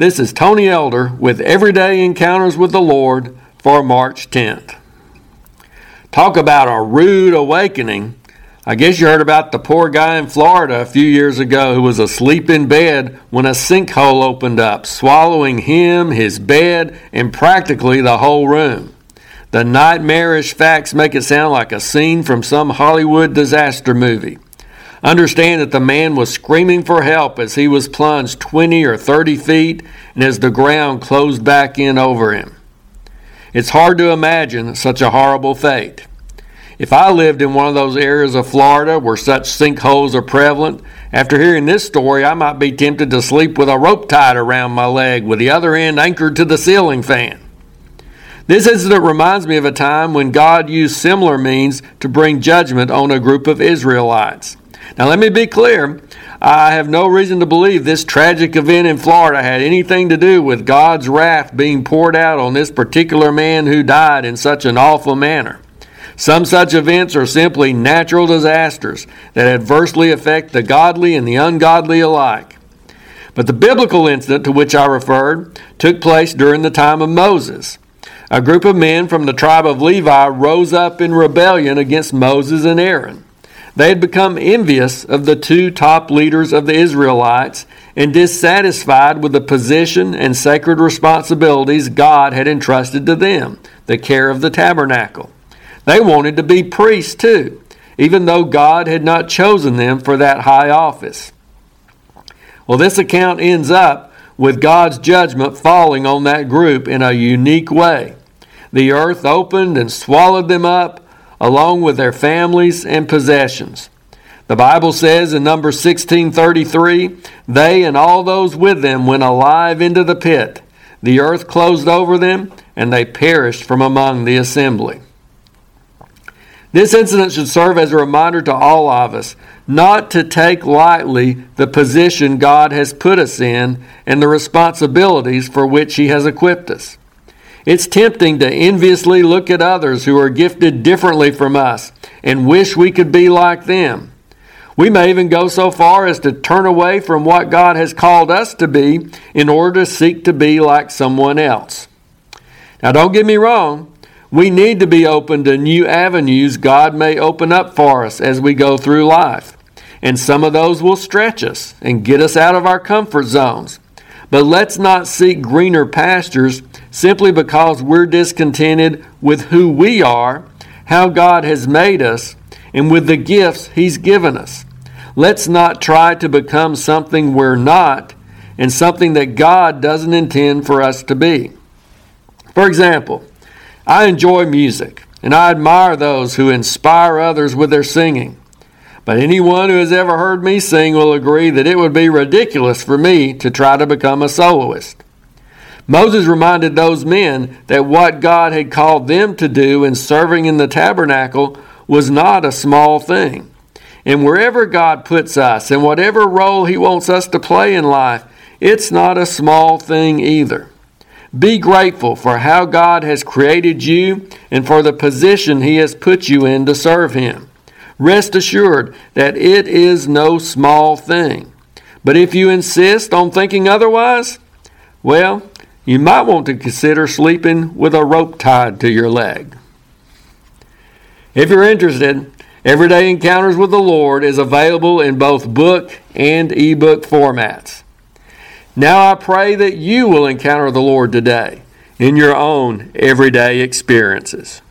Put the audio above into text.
This is Tony Elder with Everyday Encounters with the Lord for March 10th. Talk about a rude awakening. I guess you heard about the poor guy in Florida a few years ago who was asleep in bed when a sinkhole opened up, swallowing him, his bed, and practically the whole room. The nightmarish facts make it sound like a scene from some Hollywood disaster movie. Understand that the man was screaming for help as he was plunged 20 or 30 feet and as the ground closed back in over him. It's hard to imagine such a horrible fate. If I lived in one of those areas of Florida where such sinkholes are prevalent, after hearing this story, I might be tempted to sleep with a rope tied around my leg with the other end anchored to the ceiling fan. This incident reminds me of a time when God used similar means to bring judgment on a group of Israelites. Now, let me be clear. I have no reason to believe this tragic event in Florida had anything to do with God's wrath being poured out on this particular man who died in such an awful manner. Some such events are simply natural disasters that adversely affect the godly and the ungodly alike. But the biblical incident to which I referred took place during the time of Moses. A group of men from the tribe of Levi rose up in rebellion against Moses and Aaron. They had become envious of the two top leaders of the Israelites and dissatisfied with the position and sacred responsibilities God had entrusted to them, the care of the tabernacle. They wanted to be priests too, even though God had not chosen them for that high office. Well, this account ends up with God's judgment falling on that group in a unique way. The earth opened and swallowed them up along with their families and possessions. The Bible says in Numbers 1633, they and all those with them went alive into the pit. The earth closed over them, and they perished from among the assembly. This incident should serve as a reminder to all of us not to take lightly the position God has put us in and the responsibilities for which He has equipped us. It's tempting to enviously look at others who are gifted differently from us and wish we could be like them. We may even go so far as to turn away from what God has called us to be in order to seek to be like someone else. Now, don't get me wrong. We need to be open to new avenues God may open up for us as we go through life. And some of those will stretch us and get us out of our comfort zones. But let's not seek greener pastures simply because we're discontented with who we are, how God has made us, and with the gifts He's given us. Let's not try to become something we're not and something that God doesn't intend for us to be. For example, I enjoy music and I admire those who inspire others with their singing. But anyone who has ever heard me sing will agree that it would be ridiculous for me to try to become a soloist. Moses reminded those men that what God had called them to do in serving in the tabernacle was not a small thing. And wherever God puts us, and whatever role He wants us to play in life, it's not a small thing either. Be grateful for how God has created you and for the position He has put you in to serve Him. Rest assured that it is no small thing. But if you insist on thinking otherwise, well, you might want to consider sleeping with a rope tied to your leg. If you're interested, Everyday Encounters with the Lord is available in both book and ebook formats. Now I pray that you will encounter the Lord today in your own everyday experiences.